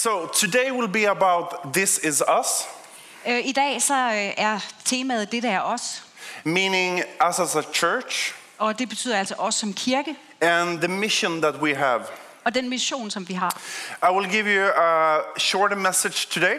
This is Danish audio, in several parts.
So today will be about This Is Us, Øh, I dag så øh, er temaet det der er os, meaning us as a church og det betyder altså os som kirke, and the mission that we have. og den mission, som vi har. I will give you a short message today.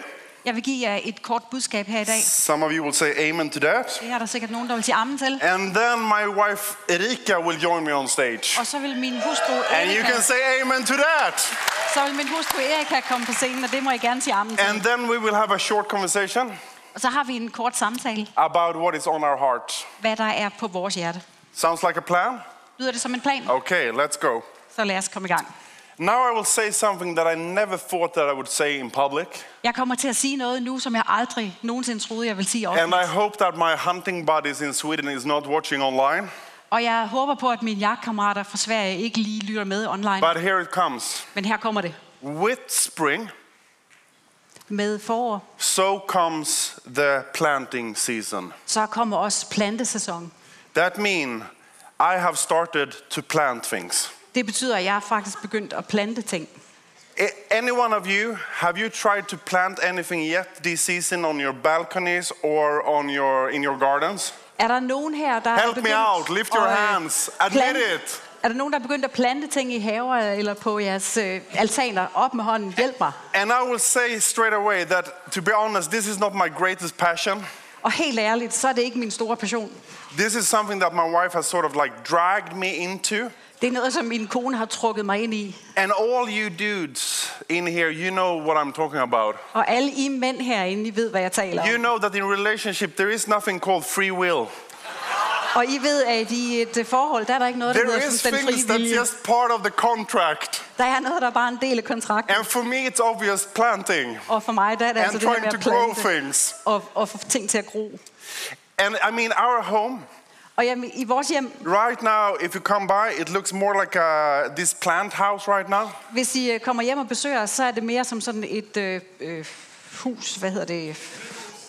Jeg vil give jer et kort budskab her i dag. Some of you will say amen to that. Det er der sikkert nogen, der vil sige amen til. And then my wife Erika will join me on stage. Og så vil min hustru And you can say amen to that. Så vil min hustru Erika komme på scenen, og det må I gerne sige amen til. And then we will have a short conversation Og så har vi en kort samtale, about what is on our heart. hvad der er på vores hjerte. Sounds like a plan? Lyder det som en plan? Okay, let's go. Så lad os komme i gang. Now I will say something that I never thought that I would say in public. Jeg kommer til at sige noget nu, som jeg aldrig nogensinde troede, jeg ville sige And I offentligt. hope that my hunting buddies in Sweden is not watching online. Og jeg håber på, at mine jagtkammerater fra Sverige ikke lige lytter med online. But here it comes. Men her kommer det. With spring, Med forår, so comes the planting season. så kommer også plantesæson. That means I have started to plant things. Det betyder, at jeg er faktisk begyndt at plante ting. Any one of you, have you tried to plant anything yet this season on your balconies or on your in your gardens? Er der nogen her, der er Help me begyndt out. Lift your at, øh, hands. Admit plante- it. Er der nogen, der er begyndt at plante ting i haver eller på jeres øh, altaner? Op med hånden. Hjælp mig. And I will say straight away that, to be honest, this is not my greatest passion. Og helt ærligt, så er det ikke min store passion. This is something that my wife has sort of like dragged me into. Det er noget, som min kone har trukket mig ind i. And all you dudes in here, you know what I'm talking about. Og alle I mænd herinde, I ved, hvad jeg taler You om. know that in relationship there is nothing called free will. Og I ved, at i et forhold, der er der ikke noget, der There hedder sådan den frie that's vilje. just part of the contract. Der er noget, der er bare en del af kontrakten. And for me it's obvious planting Og for mig, der er det altså det her trying med to at grow plante things. og, og få ting til at gro. And I mean our home Og jamen, i vores hjem, right now if you come by it looks more like a, this plant house right now. hvis I øh, kommer hjem og besøger os, så er det mere som sådan et øh, øh, hus, hvad hedder det?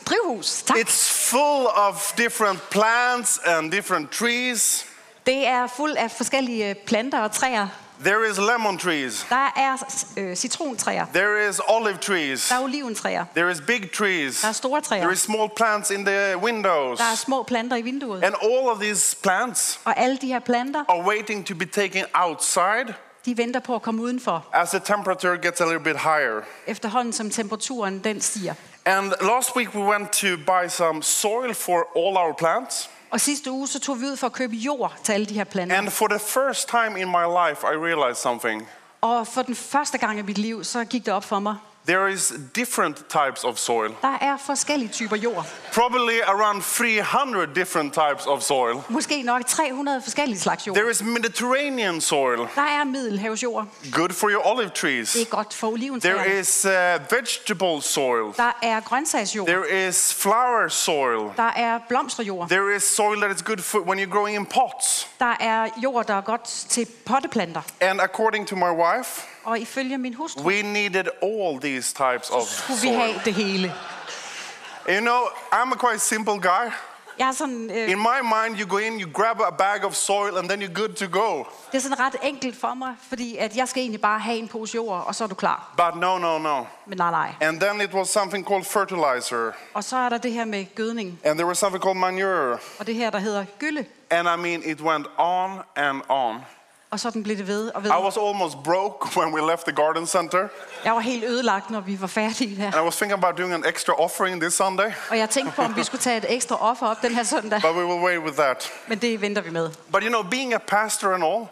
Drivhus, tak. It's full of different plants and different trees. Det er fuld af forskellige øh, planter og træer. There is lemon trees. Der er øh, citrontræer, There is olive trees. der er oliventræer, There is big trees. der er store træer, There is small plants in the windows. der er små planter i vinduet. And all of these plants Og alle de her planter, are waiting to be taken outside de venter på at komme udenfor, as the temperature gets a little bit higher. efterhånden som temperaturen den stiger. And last week we went to buy some soil for all our plants. Og sidste uge, så tog vi ud for at købe jord til alle de her planter. And for the first time in my life, I realized something. Og for den første gang i mit liv, så gik det op for mig. There is different types of soil. Der er forskellige typer jord. Probably around 300 different types of soil. Måske nok 300 forskellige slags jord. There is Mediterranean soil, Der er middelhavsjord. good for your olive trees. Det er godt for oliventræer. There is uh, vegetable soil. Der er grøntsagsjord. There is flower soil. Der er blomsterjord. There is soil that is good for when you're growing in pots. Der er jord, der er godt til potteplanter. And according to my wife, Og ifølge min hustru, we needed all these types of skulle vi soil. have det hele. You know, I'm a quite simple guy. Jeg er sådan, øh, In my mind, you go in, you grab a bag of soil, and then you're good to go. det er sådan ret enkelt for mig, fordi at jeg skal egentlig bare have en pose jord, og så er du klar. But no, no, no. Men nej, nej. And then it was something called fertilizer, Og så er der det her med gødning, and there was something called manure. og det her, der hedder gylle. And I mean, it went on and on. Og sådan blev det ved og ved. I was almost broke when we left the garden center, Jeg var helt ødelagt, når vi var færdige her. and I was thinking about doing an extra offering this Sunday, Og jeg tænkte på, om vi skulle tage et ekstra offer op den her søndag. but we will wait with that. Men det venter vi med. But you know, being a pastor and all,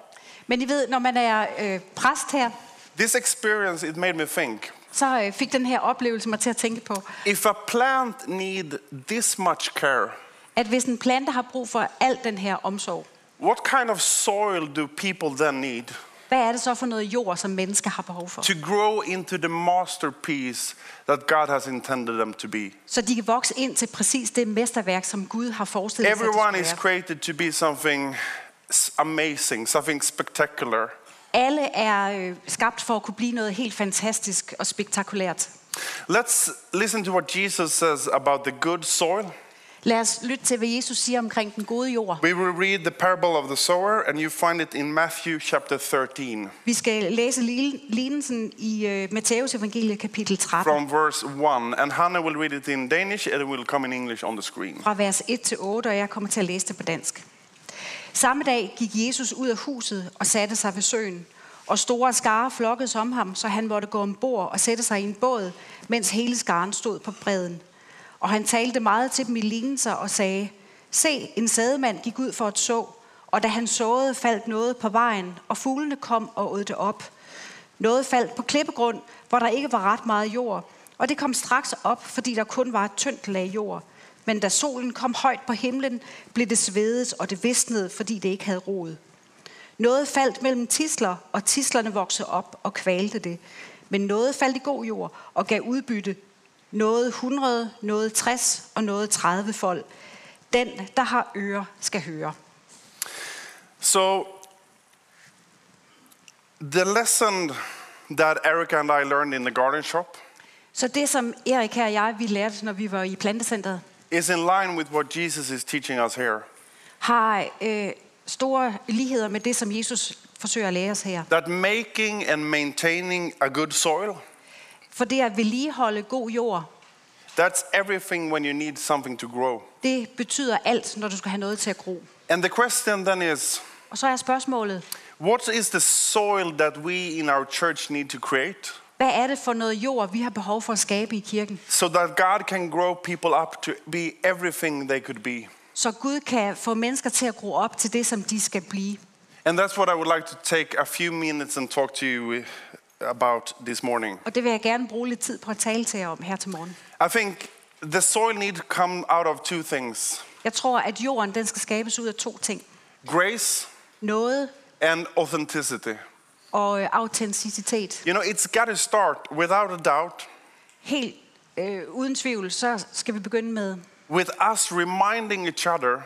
Men I ved, når man er øh, præst her, this experience it made me think: så øh, fik den her oplevelse mig til at tænke på, if a plant need this much care, at hvis en plante har brug for al den her omsorg, what kind of soil do people then need hvad er det så for noget jord, som mennesker har behov for? to grow into the masterpiece that God has intended them to be? Så de kan vokse ind til præcis det mesterværk, som Gud har forestillet sig, Everyone is de skulle være. created to be something amazing, something spectacular. Alle er øh, skabt for at kunne blive noget helt fantastisk og spektakulært. Let's listen to what Jesus says about the good soil Lad os lytte til, hvad Jesus siger omkring den gode jord. We will read the parable of the sower, and you find it in Matthew chapter 13, Vi skal læse li- lignelsen i uh, Matteus evangeliet kapitel 13, from verse 1. And Hannah will read it in Danish, and it will come in English on the screen. fra vers 1 til 8, og jeg kommer til at læse det på dansk. Samme dag gik Jesus ud af huset og satte sig ved søen, og store skare flokkedes om ham, så han måtte gå ombord og sætte sig i en båd, mens hele skaren stod på bredden. Og han talte meget til dem i lignelser og sagde, Se, en sædemand gik ud for at så, og da han såede, faldt noget på vejen, og fuglene kom og åd det op. Noget faldt på klippegrund, hvor der ikke var ret meget jord, og det kom straks op, fordi der kun var et tyndt lag jord. Men da solen kom højt på himlen, blev det svedet, og det visnede, fordi det ikke havde rod. Noget faldt mellem tisler, og tislerne voksede op og kvalte det. Men noget faldt i god jord og gav udbytte. Noget 100, noget 60 og noget 30 fold. Den, der har ører, skal høre. So, the lesson that Erica and I learned in the garden shop Så det, som Erik her og jeg, vi lærte, når vi var i plantecenteret, is in line with what Jesus is teaching us here. har øh, store ligheder med det, som Jesus forsøger at lære os her. That making and maintaining a good soil, For det at vedligeholde god jord, that's everything when you need something to grow. det betyder alt, når du skal have noget til at gro. And the question then is Og så er spørgsmålet, what is the soil that we in our church need to create hvad er det for noget jord, vi har behov for at skabe i kirken? so that God can grow people up to be everything they could be? Så Gud kan få mennesker til at gro op til det, som de skal blive. And that's what I would like to take a few minutes and talk to you about this morning. Og det vil jeg gerne bruge lidt tid på at tale til jer om her til morgen. I think the soil need to come out of two things Jeg tror, at jorden den skal skabes ud af to ting. grace Noget and authenticity. og øh, autenticitet. You know, it's got to start without a doubt Helt øh, uden tvivl, så skal vi begynde med, with us reminding each other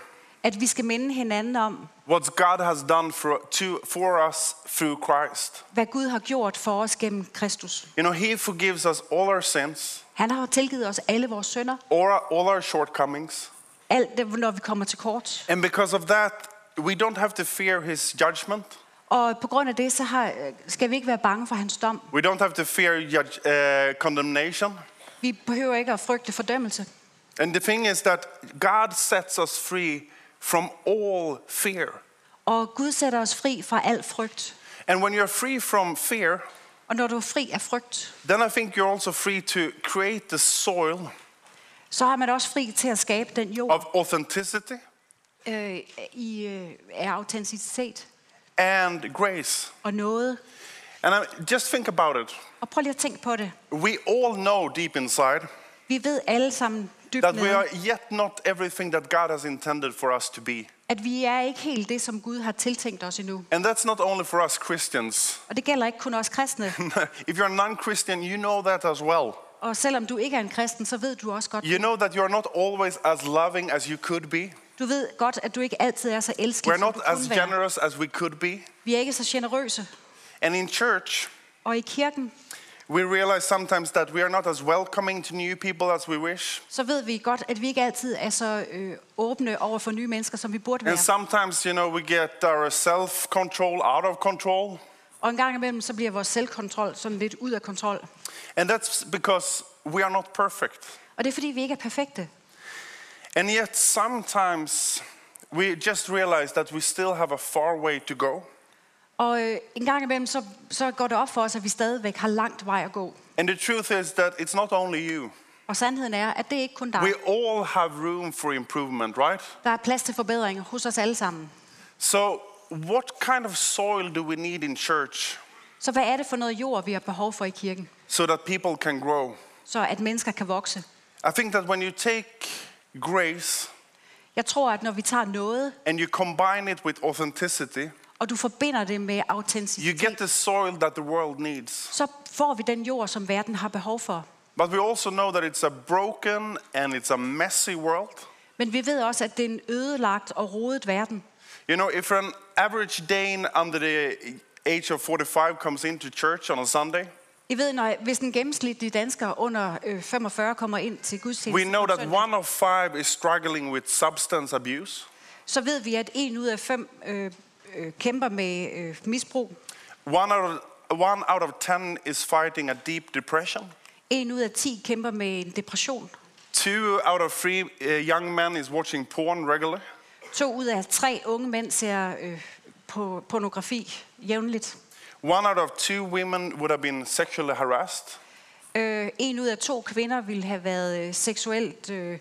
at vi skal minde hinanden om, what God has done for, to, for us through Christ. hvad Gud har gjort for os gennem Kristus. You know, He forgives us all our sins, Han har tilgivet os alle vores synder, all our, all our shortcomings. alt det, når vi kommer til kort. And because of that, we don't have to fear His judgment. Og på grund af det, så har, skal vi ikke være bange for hans dom. We don't have to fear judge, uh, condemnation. Vi behøver ikke at frygte fordømmelse. And the thing is that God sets us free from all fear. Og Gud sætter os fri fra al frygt. And when you're free from fear, Og når du er fri af frygt, then I think you're also free to create the soil så har man også fri til at skabe den jord of authenticity øh, i, øh, af autenticitet and grace. og noget. And I, just think about it. Og prøv lige at tænke på det. We all know deep inside Vi ved alle sammen that we are yet not everything that God has intended for us to be. at vi er ikke helt det, som Gud har tiltænkt os endnu. And that's not only for us Christians. Og det gælder ikke kun os kristne. if you're a non Christian, you know that as well. Og selvom du ikke er en kristen, så ved du også godt, You know that you're not always as loving as you could be. du ved godt, at du ikke altid er så elsket, We're not as generous as we could be. Vi er ikke så generøse. And in church, Og i kirken, we realize sometimes that we are not as welcoming to new people as we wish. så ved vi godt, at vi ikke altid er så øh, åbne over for nye mennesker, som vi burde være. And sometimes, you know, we get our self control out of control. Og en gang imellem, så bliver vores selvkontrol sådan lidt ud af kontrol. And that's because we are not perfect. Og det er fordi, vi ikke er perfekte. And yet, sometimes we just realize that we still have a far way to go. Og øh, en gang imellem, så, så går det op for os, at vi stadigvæk har langt vej at gå. And the truth is that it's not only you, Og sandheden er, at det er ikke kun dig. we all have room for improvement, right? Der er plads til forbedringer hos os alle sammen. So, what kind of soil do we need in church Så hvad er det for noget jord, vi har behov for i kirken? so that people can grow? Så at mennesker kan vokse. I think that when you take grace Jeg tror, at når vi tager noget, and you combine it with authenticity, og du forbinder det med you get autenticitet, the soil that the world needs. så får vi den jord, som verden har behov for. But we also know that it's a broken and it's a messy world. Men vi ved også, at det er en ødelagt og rodet verden. You know, if an average Dane under the age of 45 comes into church on a Sunday, I ved, når, hvis en gennemsnitlig dansker under øh, 45 kommer ind til we gudstjenesten, know om that one of five is struggling with substance abuse. så ved vi, at en ud af fem øh, øh, kæmper med øh, misbrug. One out, of, one out of 10 is fighting a deep depression. En ud af ti kæmper med en depression. Two out of three uh, young men is watching porn regularly. To ud af tre unge mænd ser øh, på pornografi jævnligt. One out of two women would have been sexually harassed. Øh, en ud af to kvinder ville have været øh, seksuelt øh,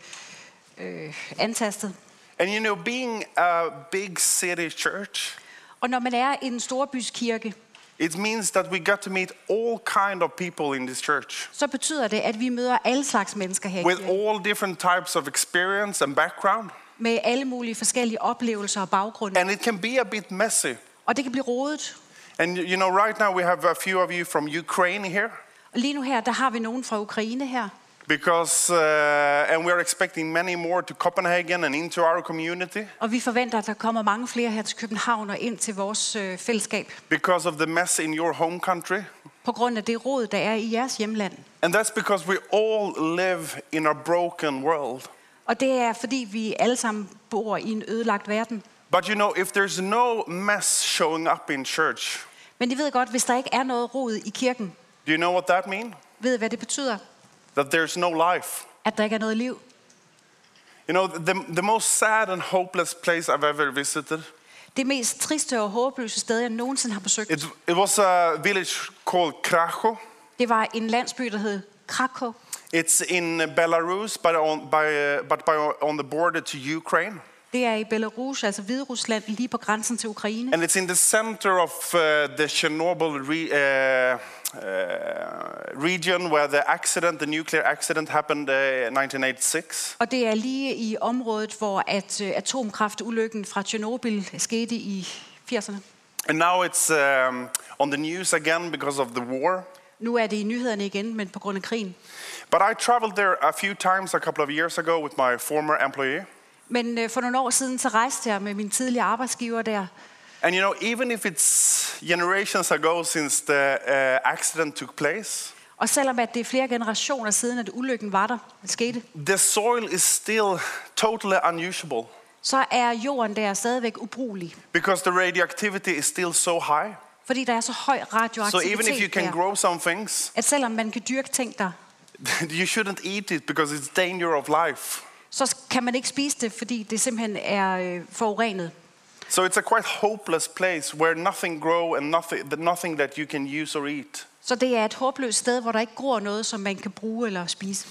øh, antastet. And you know, being a big city church, Og når man er i en storbyskirke, it means that we got to meet all kind of people in this church så betyder det, at vi møder alle slags mennesker her with all different types of experience and background. Med alle mulige forskellige oplevelser og baggrunde. And it can be a bit messy. Og det kan blive rodet. And you know, right now we have a few of you from Ukraine here Og lige nu her, der har vi nogen fra Ukraine her. Because, uh, and we are expecting many more to Copenhagen and into our community Og vi forventer, at der kommer mange flere her til København og ind til vores øh, fællesskab. because of the mess in your home country. På grund af det råd, der er i jeres hjemland. And that's because we all live in a broken world. Og det er, fordi vi alle sammen bor i en ødelagt verden. But you know, if there's no mess showing up in church, Men I ved godt, hvis der ikke er noget rod i kirken, do you know what that means? ved I, hvad det betyder? That there's no life. At der ikke er noget liv. You know, the, the most sad and hopeless place I've ever visited, Det mest triste og håbløse sted, jeg nogensinde har besøgt, it, it was a village called Krakow. det var en landsby, der hed Krakow. It's in Belarus, but on, by, but by, on the border to Ukraine. Det er i Belarus, altså Hviderusland, lige på grænsen til Ukraine. And it's in the center of uh, the Chernobyl re, uh, region where the accident, the nuclear accident, happened uh, in 1986. Og det er lige i området, hvor at øh, atomkraftulykken fra Tjernobyl skete i 80'erne. And now it's um, on the news again because of the war. Nu er det i nyhederne igen, men på grund af krigen. But I traveled there a few times a couple of years ago with my former employee. Men øh, for nogle år siden, så rejste jeg med min tidligere arbejdsgiver der. And you know, even if it's generations ago since the uh, accident took place, Og selvom at det er flere generationer siden, at ulykken var der, det skete, the soil is still totally unusable så er jorden der stadigvæk ubrugelig. because the radioactivity is still so high. Fordi der er så høj So even if you can der, grow some things, at selvom man kan dyrke ting der, you shouldn't eat it because it's danger of life. så kan man ikke spise det, fordi det simpelthen er øh, forurenet. So it's a quite hopeless place where nothing grow and nothing, nothing that you can use or eat. Så det er et håbløst sted, hvor der ikke gror noget, som man kan bruge eller spise.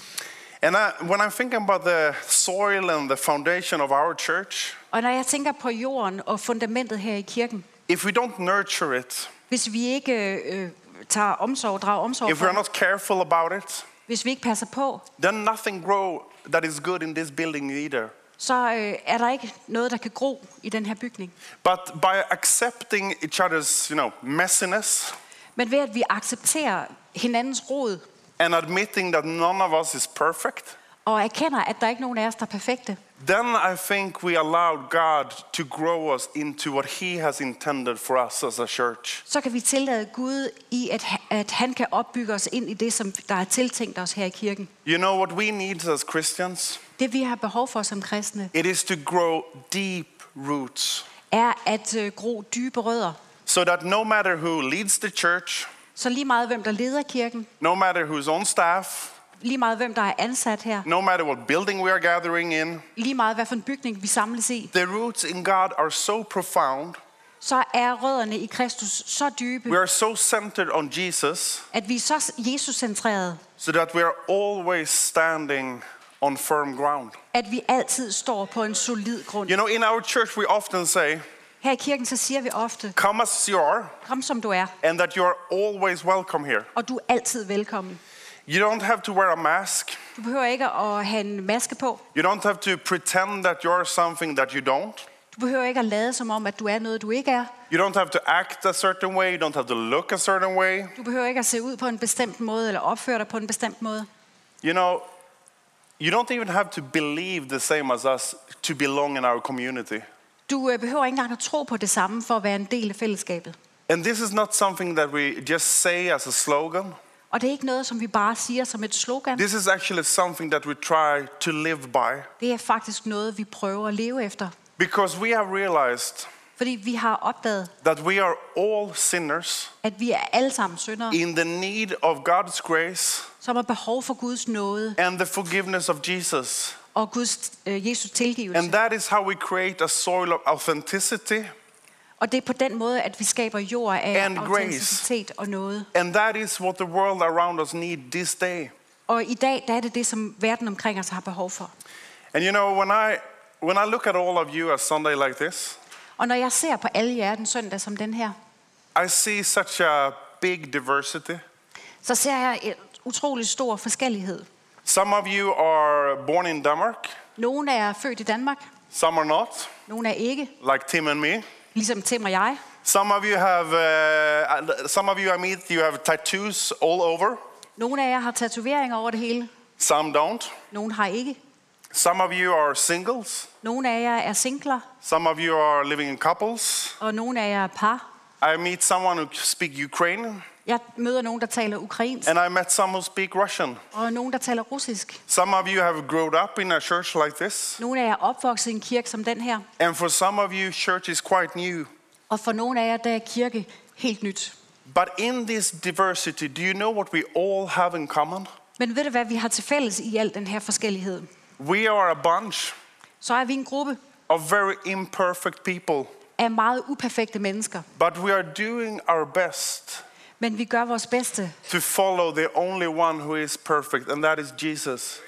And I, when I'm thinking about the soil and the foundation of our church, Og når jeg tænker på jorden og fundamentet her i kirken, if we don't nurture it, hvis vi ikke øh, tager omsorg, drager omsorg if for we're det, not careful about it, hvis vi ikke passer på, then nothing grow that is good in this building either. Så øh, er der ikke noget, der kan gro i den her bygning. But by accepting each other's, you know, messiness Men ved at vi accepterer hinandens rod and admitting that none of us is perfect, og erkender, at der ikke er nogen af os, der er perfekte, then I think we allowed God to grow us into what He has intended for us as a church. så kan vi tillade Gud i, at, at han kan opbygge os ind i det, som der er tiltænkt os her i kirken. You know what we need as Christians? Det vi har behov for som kristne, It is to grow deep roots er at øh, gro dybe rødder. so that no matter who leads the church, Så lige meget hvem der leder kirken, no matter who's on staff, lige meget hvem der er ansat her, no matter what building we are gathering in, lige meget hvad for en bygning vi samles i, the roots in God are so profound. så er rødderne i Kristus så dybe, We are so centered on Jesus at vi er så Jesus-centrerede, so that we are always standing on firm ground. at vi altid står på en solid grund. You know, in our church, we often say, Her i kirken så siger vi ofte, Come as you are, kom som du er, and that you are always welcome here. og du er altid velkommen. You don't have to wear a mask. Du behøver ikke at have en maske på. You don't have to pretend that you're something that you don't. Du behøver ikke at lade som om, at du er noget, du ikke er. You don't have to act a certain way. You don't have to look a certain way. Du behøver ikke at se ud på en bestemt måde, eller opføre dig på en bestemt måde. You know, you don't even have to believe the same as us to belong in our community. Du øh, behøver ikke engang at tro på det samme for at være en del af fællesskabet. And this is not something that we just say as a slogan. Og det er ikke noget, som vi bare siger som et slogan. This is actually something that we try to live by Det er faktisk noget, vi prøver at leve efter. because we have realized Fordi vi har opdaget, that we are all sinners at vi er alle sammen syndere, in the need of God's grace som har behov for Guds nåde and the forgiveness of Jesus. og Guds, øh, Jesus tilgivelse. And that is how we create a soil of authenticity, Og det er på den måde, at vi skaber jord af And grace. autenticitet og noget. and that is what the world around us need this day. Og i dag, der er det det, som verden omkring os har behov for. And you know, when I when I look at all of you a Sunday like this, Og når jeg ser på alle jer den søndag som den her, I see such a big diversity. så ser jeg en utrolig stor forskellighed. Some of you are born in Denmark, Nogle er født i Danmark, some are not, nogle er ikke, like Tim and me. ligesom Tim og jeg. Some of you have, uh, some of you I meet, you have tattoos all over. Nogle af jer har tatoveringer over det hele, Some don't. nogle har ikke. Some of you are singles. Nogle af jer er singler, Some of you are living in couples. og nogle af jer er par. I meet someone who speak Ukrainian, Jeg møder nogen, der taler ukrainsk, and I met some who speak Russian. og nogen, der taler russisk. Some of you have grown up in a church like this, Nogle af jer er opvokset i en kirke som den her, and for some of you, church is quite new. og for nogle af jer, der er kirke helt nyt. But in this diversity, do you know what we all have in common? Men ved du hvad, vi har til fælles i al den her forskellighed? We are a bunch Så er vi en gruppe of very imperfect people, af meget uperfekte mennesker, but we are doing our best men vi gør vores bedste. to follow the only one who is perfect, and that is Jesus.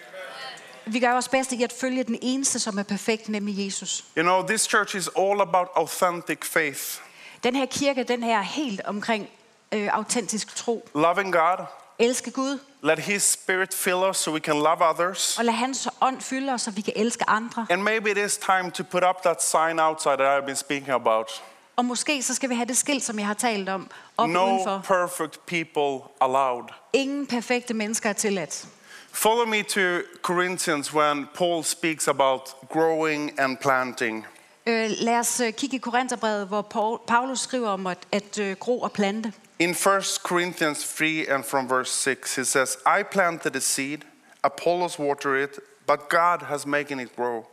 Vi gør vores bedste i at følge den eneste, som er perfekt, nemlig Jesus. You know, this church is all about authentic faith, Den her kirke, den her er helt omkring øh, autentisk tro. loving God, Elske Gud, let His Spirit fill us so we can love others. og lad hans ånd fylde os, så vi kan elske andre. And maybe it is time to put up that sign outside that I've been speaking about. Og måske så skal vi have det skilt, som jeg har talt om, op No udenfor. perfect people allowed. Ingen perfekte mennesker er tilladt. Follow me to Corinthians when Paul speaks about growing and planting. Øh, lad os øh, kigge i Korintherbrevet, hvor Paul, Paulus skriver om at, at øh, gro og plante. In 1 Corinthians 3 and from verse 6, he says, I planted the seed, Apollos watered it, but God has making it grow.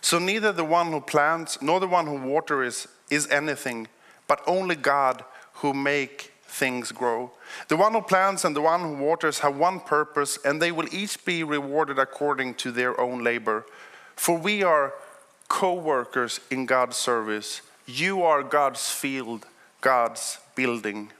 So neither the one who plants nor the one who waters is anything, but only God who make things grow. The one who plants and the one who waters have one purpose, and they will each be rewarded according to their own labor. For we are co-workers in God's service. You are God's field, God's building.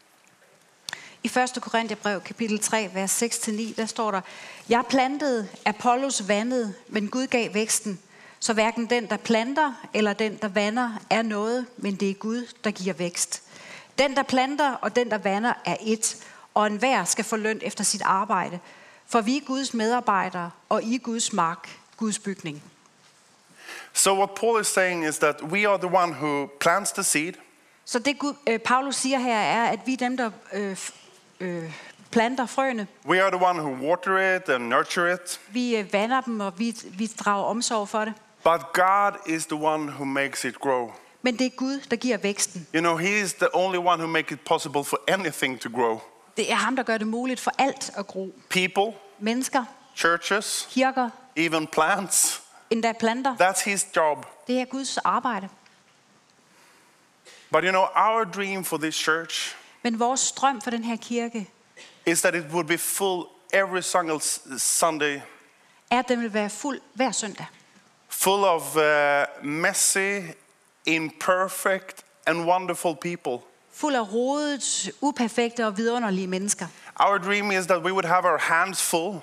I 1. Korintherbrev, kapitel 3, vers 6-9, der står der, Jeg plantede, Apollos vandede, men Gud gav væksten. Så hverken den, der planter, eller den, der vander, er noget, men det er Gud, der giver vækst. Den, der planter, og den, der vander, er et, og enhver skal få løn efter sit arbejde. For vi er Guds medarbejdere, og I er Guds mark, Guds bygning. So what Paul is saying is that we are the one who plants the seed, Så det Gud, øh, Paulus siger her er, at vi er dem, der øh, øh, planter frøene. we are the one who water it and nurture it, Vi øh, vander dem, og vi, vi drager omsorg for det. but God is the one who makes it grow. Men det er Gud, der giver væksten. You know, He is the only one who makes it possible for anything to grow. Det er ham, der gør det muligt for alt at gro. People, Mennesker, churches, kirker, even plants. endda planter. That's His job. Det er Guds arbejde. But you know, our dream for this church Men vores drøm for den her kirke is that it would be full every single Sunday, er, at den vil være fuld hver søndag. full of uh, messy, imperfect, and wonderful people. Fuld af rodet, uperfekte og vidunderlige mennesker. Our dream is that we would have our hands full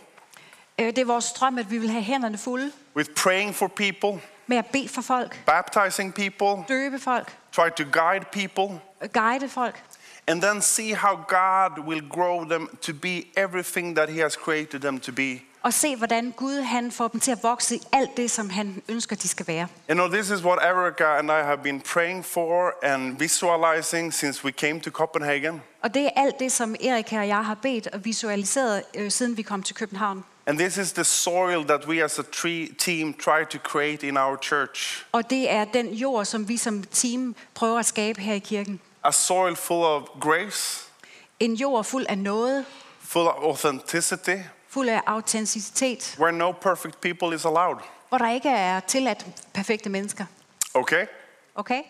Øh, Det er vores drøm, at vi vil have hænderne fulde with praying for people, med at bede for folk, baptizing people, døbe folk, try to guide people, guide folk, and then see how God will grow them to be everything that He has created them to be. og se, hvordan Gud han får dem til at vokse i alt det, som han ønsker, de skal være. You know, this is what Erica and I have been praying for and visualizing since we came to Copenhagen. Og det er alt det, som Erika og jeg har bedt og visualiseret, øh, siden vi kom til København. And this is the soil that we as a tree team try to create in our church. Og det er den jord, som vi som team prøver at skabe her i kirken. A soil full of grace, En jord fuld af noget, full of authenticity, fuld af autenticitet, where no perfect people is allowed. hvor der ikke er tilladt perfekte mennesker. Okay? Okay?